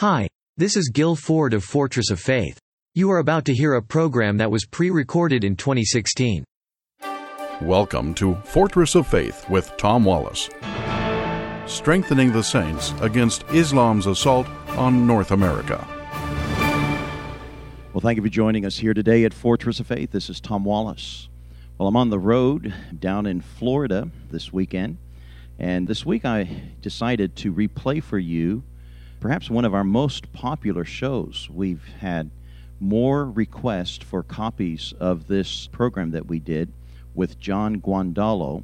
Hi, this is Gil Ford of Fortress of Faith. You are about to hear a program that was pre recorded in 2016. Welcome to Fortress of Faith with Tom Wallace. Strengthening the saints against Islam's assault on North America. Well, thank you for joining us here today at Fortress of Faith. This is Tom Wallace. Well, I'm on the road down in Florida this weekend, and this week I decided to replay for you perhaps one of our most popular shows. We've had more requests for copies of this program that we did with John Guandolo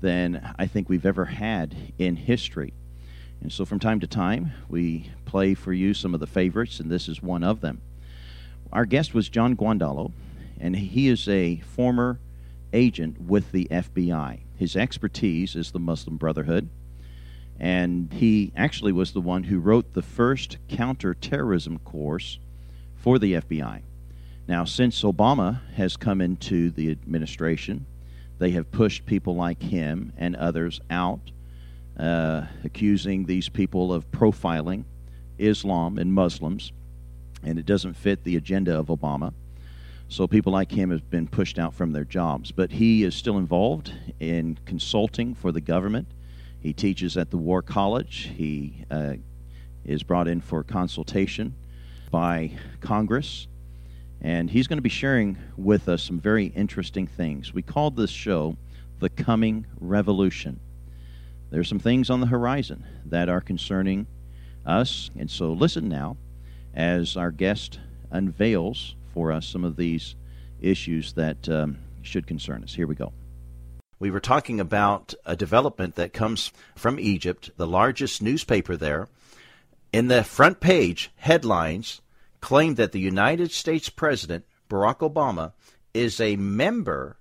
than I think we've ever had in history. And so from time to time, we play for you some of the favorites, and this is one of them. Our guest was John Guandolo, and he is a former agent with the FBI. His expertise is the Muslim Brotherhood and he actually was the one who wrote the first counterterrorism course for the FBI. Now, since Obama has come into the administration, they have pushed people like him and others out, uh, accusing these people of profiling Islam and Muslims, and it doesn't fit the agenda of Obama. So people like him have been pushed out from their jobs. But he is still involved in consulting for the government he teaches at the War College. He uh, is brought in for consultation by Congress, and he's going to be sharing with us some very interesting things. We called this show The Coming Revolution. There's some things on the horizon that are concerning us, and so listen now as our guest unveils for us some of these issues that um, should concern us. Here we go. We were talking about a development that comes from Egypt, the largest newspaper there. In the front page, headlines claim that the United States President, Barack Obama, is a member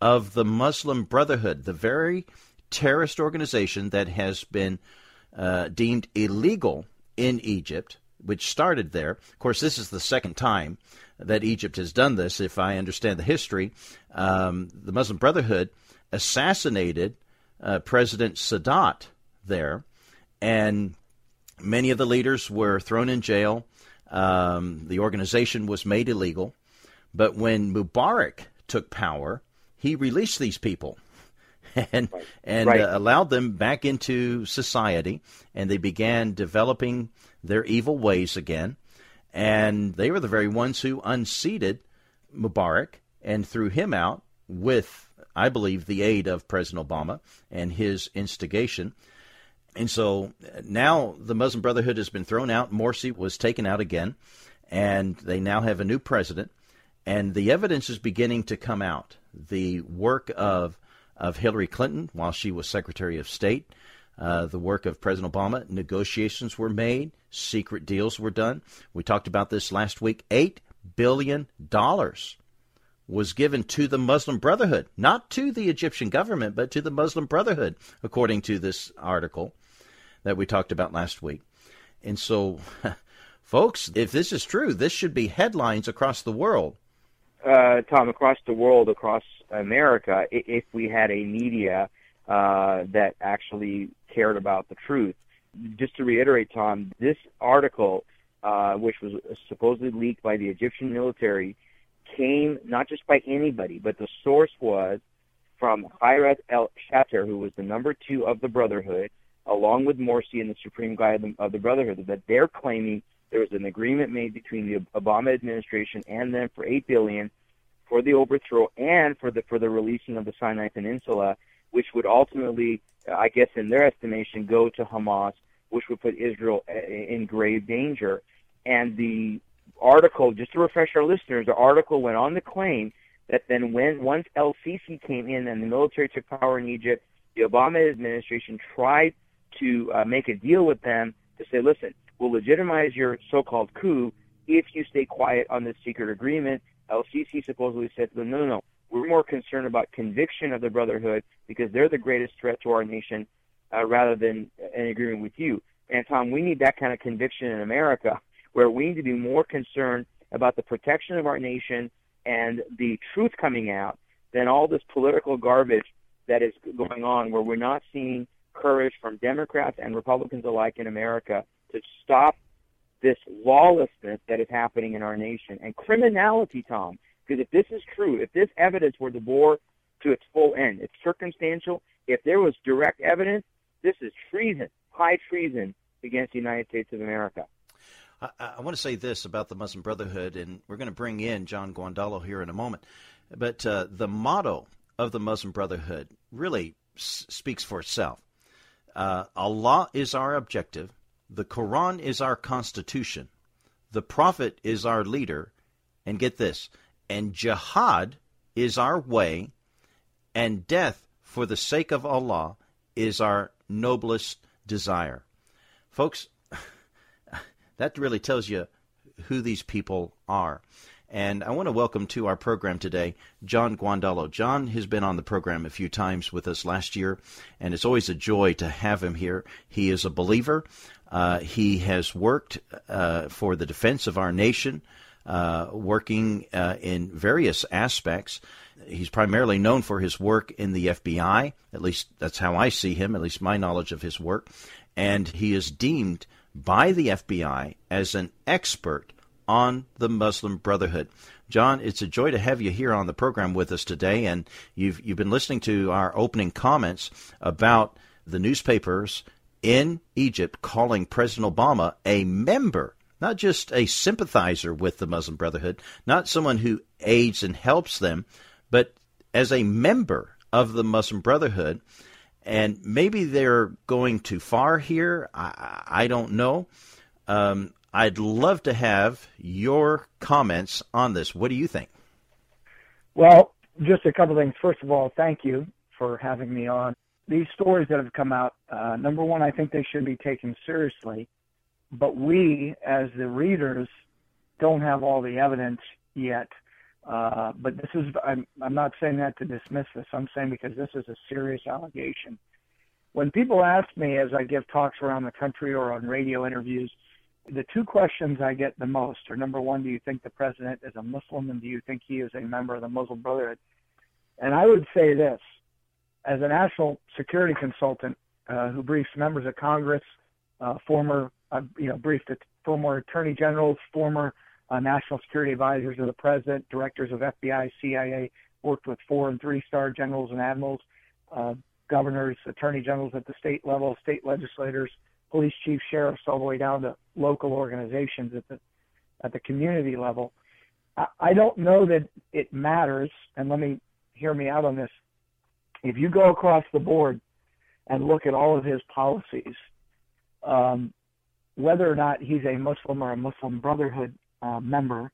of the Muslim Brotherhood, the very terrorist organization that has been uh, deemed illegal in Egypt, which started there. Of course, this is the second time that Egypt has done this, if I understand the history. Um, the Muslim Brotherhood assassinated uh, President Sadat there, and many of the leaders were thrown in jail. Um, the organization was made illegal. But when Mubarak took power, he released these people and right. and right. Uh, allowed them back into society, and they began developing their evil ways again. And they were the very ones who unseated Mubarak and threw him out with I believe, the aid of President Obama and his instigation. And so now the Muslim Brotherhood has been thrown out. Morsi was taken out again, and they now have a new president. And the evidence is beginning to come out. The work of of Hillary Clinton while she was Secretary of State, uh, the work of President Obama, negotiations were made, secret deals were done. We talked about this last week. Eight billion dollars was given to the Muslim Brotherhood, not to the Egyptian government, but to the Muslim Brotherhood, according to this article that we talked about last week. And so, folks, if this is true, this should be headlines across the world. Uh, Tom, across the world, across America, if we had a media uh, that actually cared about the truth. Just to reiterate, Tom, this article, uh, which was supposedly leaked by the Egyptian military, came not just by anybody, but the source was from Khairat el Shater, who was the number two of the Brotherhood, along with Morsi and the Supreme Guide of the, of the Brotherhood, that they're claiming there was an agreement made between the Obama administration and them for eight billion for the overthrow and for the for the releasing of the Sinai Peninsula, which would ultimately, I guess, in their estimation, go to Hamas, which would put Israel eh, in grave danger. And the article, just to refresh our listeners, the article went on to claim that then when once El Sisi came in and the military took power in Egypt, the Obama administration tried to uh, make a deal with them to say, listen, we'll legitimize your so-called coup if you stay quiet on this secret agreement. El Sisi supposedly said to them, no, no, no, we're more concerned about conviction of the Brotherhood because they're the greatest threat to our nation uh, rather than an agreement with you. And Tom, we need that kind of conviction in America where we need to be more concerned about the protection of our nation and the truth coming out than all this political garbage that is going on where we're not seeing courage from Democrats and Republicans alike in America to stop this lawlessness that is happening in our nation and criminality, Tom. Because if this is true, if this evidence were to bore to its full end, it's circumstantial. If there was direct evidence, this is treason, high treason against the United States of America. I, I want to say this about the Muslim Brotherhood, and we're going to bring in John Guandolo here in a moment. But uh, the motto of the Muslim Brotherhood really s- speaks for itself. Uh, Allah is our objective. The Quran is our constitution. The Prophet is our leader. And get this, and jihad is our way, and death for the sake of Allah is our noblest desire. Folks, that really tells you who these people are. And I want to welcome to our program today John Guandolo. John has been on the program a few times with us last year, and it's always a joy to have him here. He is a believer. Uh, he has worked uh, for the defense of our nation, uh, working uh, in various aspects. He's primarily known for his work in the FBI, at least that's how I see him, at least my knowledge of his work. And he is deemed by the FBI as an expert on the Muslim Brotherhood. John, it's a joy to have you here on the program with us today, and you've you've been listening to our opening comments about the newspapers in Egypt calling President Obama a member, not just a sympathizer with the Muslim Brotherhood, not someone who aids and helps them, but as a member of the Muslim Brotherhood. And maybe they're going too far here. I, I don't know. Um, I'd love to have your comments on this. What do you think? Well, just a couple things. First of all, thank you for having me on. These stories that have come out, uh, number one, I think they should be taken seriously. But we, as the readers, don't have all the evidence yet. Uh, but this is, I'm, I'm not saying that to dismiss this. I'm saying because this is a serious allegation. When people ask me as I give talks around the country or on radio interviews, the two questions I get the most are number one, do you think the president is a Muslim and do you think he is a member of the Muslim Brotherhood? And I would say this as a national security consultant uh, who briefs members of Congress, uh, former, uh, you know, briefed former attorney generals, former uh, national security advisors of the president, directors of FBI, CIA, worked with four and three star generals and admirals, uh, governors, attorney generals at the state level, state legislators, police chiefs, sheriffs, all the way down to local organizations at the at the community level. I, I don't know that it matters, and let me hear me out on this. If you go across the board and look at all of his policies, um, whether or not he's a Muslim or a Muslim Brotherhood uh, member,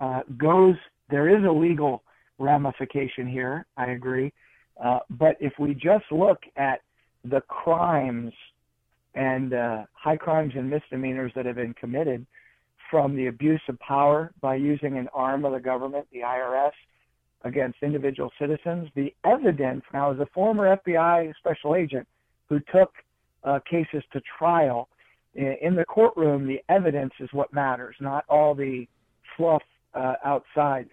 uh, goes there is a legal ramification here. I agree, uh, but if we just look at the crimes and uh, high crimes and misdemeanors that have been committed from the abuse of power by using an arm of the government, the IRS, against individual citizens. The evidence, now, as a former FBI special agent who took uh, cases to trial, in the courtroom, the evidence is what matters, not all the fluff uh, outside.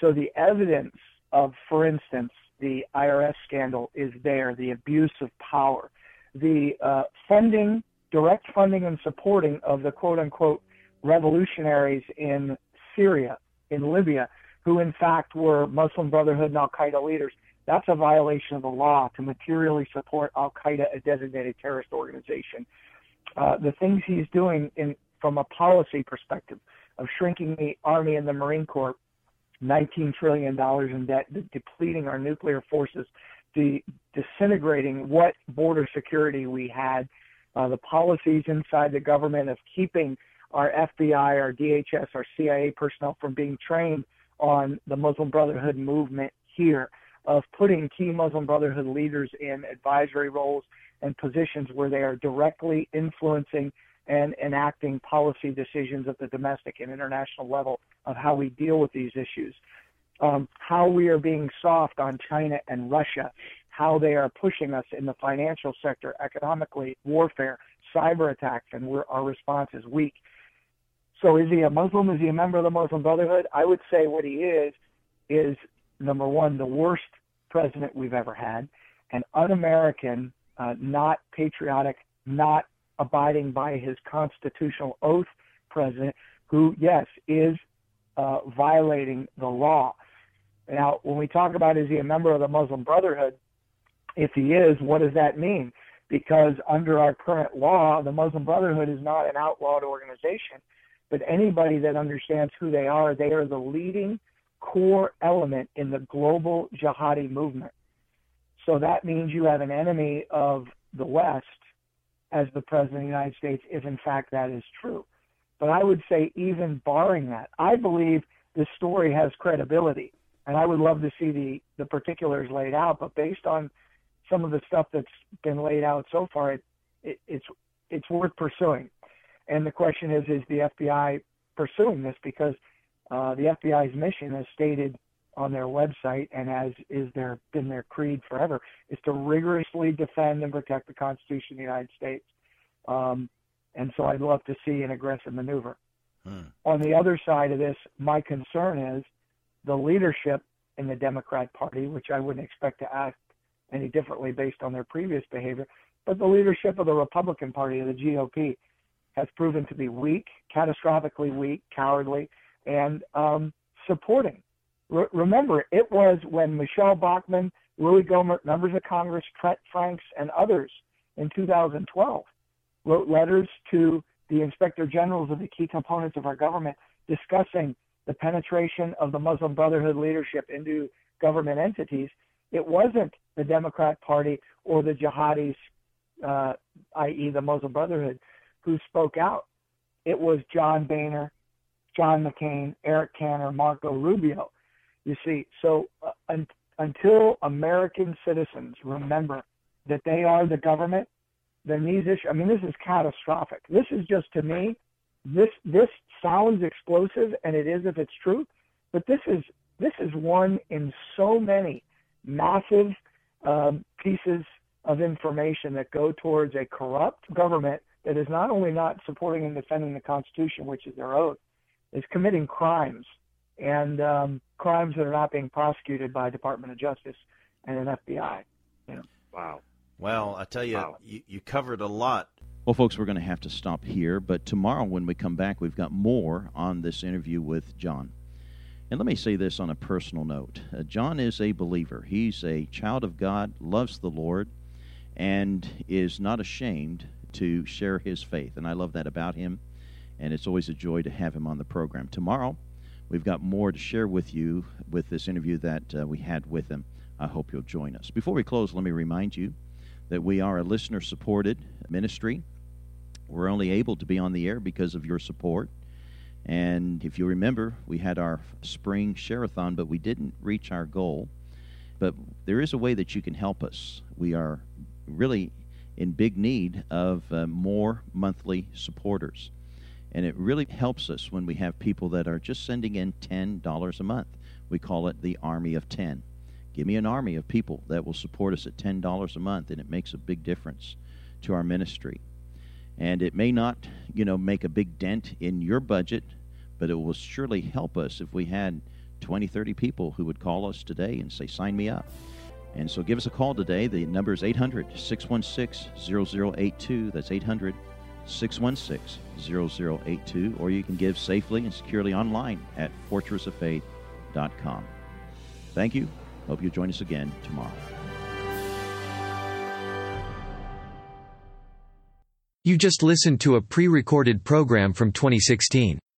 So the evidence of, for instance, the IRS scandal is there, the abuse of power the uh, funding, direct funding and supporting of the quote unquote revolutionaries in Syria, in Libya, who in fact were Muslim Brotherhood and Al Qaeda leaders. That's a violation of the law to materially support Al Qaeda, a designated terrorist organization. Uh, the things he's doing in, from a policy perspective of shrinking the Army and the Marine Corps, $19 trillion in debt, depleting our nuclear forces, the disintegrating what border security we had, uh, the policies inside the government of keeping our FBI, our DHS, our CIA personnel from being trained on the Muslim Brotherhood movement here, of putting key Muslim Brotherhood leaders in advisory roles and positions where they are directly influencing and enacting policy decisions at the domestic and international level of how we deal with these issues um, how we are being soft on China and Russia, how they are pushing us in the financial sector, economically, warfare, cyber attacks, and our response is weak. So is he a Muslim? Is he a member of the Muslim Brotherhood? I would say what he is is number one, the worst president we've ever had, an un-American, uh, not patriotic, not abiding by his constitutional oath president who, yes, is uh, violating the law. Now, when we talk about is he a member of the Muslim Brotherhood, if he is, what does that mean? Because under our current law, the Muslim Brotherhood is not an outlawed organization, but anybody that understands who they are, they are the leading core element in the global jihadi movement. So that means you have an enemy of the West as the President of the United States, if in fact that is true. But I would say, even barring that, I believe this story has credibility, and I would love to see the the particulars laid out. But based on some of the stuff that's been laid out so far, it, it it's it's worth pursuing. And the question is, is the FBI pursuing this? Because uh, the FBI's mission, as stated on their website and as is their been their creed forever, is to rigorously defend and protect the Constitution of the United States. Um, and so I'd love to see an aggressive maneuver. Hmm. On the other side of this, my concern is the leadership in the Democrat Party, which I wouldn't expect to act any differently based on their previous behavior, but the leadership of the Republican Party, of the GOP, has proven to be weak, catastrophically weak, cowardly, and um, supporting. Re- remember, it was when Michele Bachmann, Louie Gohmert, members of Congress, Trent Franks, and others in 2012 wrote letters to the inspector generals of the key components of our government discussing the penetration of the Muslim Brotherhood leadership into government entities. It wasn't the Democrat Party or the jihadis, uh, i.e., the Muslim Brotherhood, who spoke out. It was John Boehner, John McCain, Eric Cantor, Marco Rubio. You see, so uh, un- until American citizens remember that they are the government, then these issues. I mean, this is catastrophic. This is just to me, this this sounds explosive, and it is if it's true, but this is this is one in so many massive um, pieces of information that go towards a corrupt government that is not only not supporting and defending the Constitution, which is their oath, is committing crimes and um, crimes that are not being prosecuted by Department of Justice and an FBI. You know. Wow. Well, I tell you, wow. you, you covered a lot. Well, folks, we're going to have to stop here, but tomorrow when we come back, we've got more on this interview with John. And let me say this on a personal note uh, John is a believer, he's a child of God, loves the Lord, and is not ashamed to share his faith. And I love that about him, and it's always a joy to have him on the program. Tomorrow, we've got more to share with you with this interview that uh, we had with him. I hope you'll join us. Before we close, let me remind you that we are a listener supported ministry. We're only able to be on the air because of your support. And if you remember, we had our spring share-a-thon, but we didn't reach our goal. But there is a way that you can help us. We are really in big need of uh, more monthly supporters. And it really helps us when we have people that are just sending in $10 a month. We call it the Army of 10. Give me an army of people that will support us at $10 a month, and it makes a big difference to our ministry. And it may not, you know, make a big dent in your budget, but it will surely help us if we had 20, 30 people who would call us today and say, sign me up. And so give us a call today. The number is 800 616 0082. That's 800 616 0082. Or you can give safely and securely online at fortressoffaith.com. Thank you. Hope you join us again tomorrow. You just listened to a pre recorded program from 2016.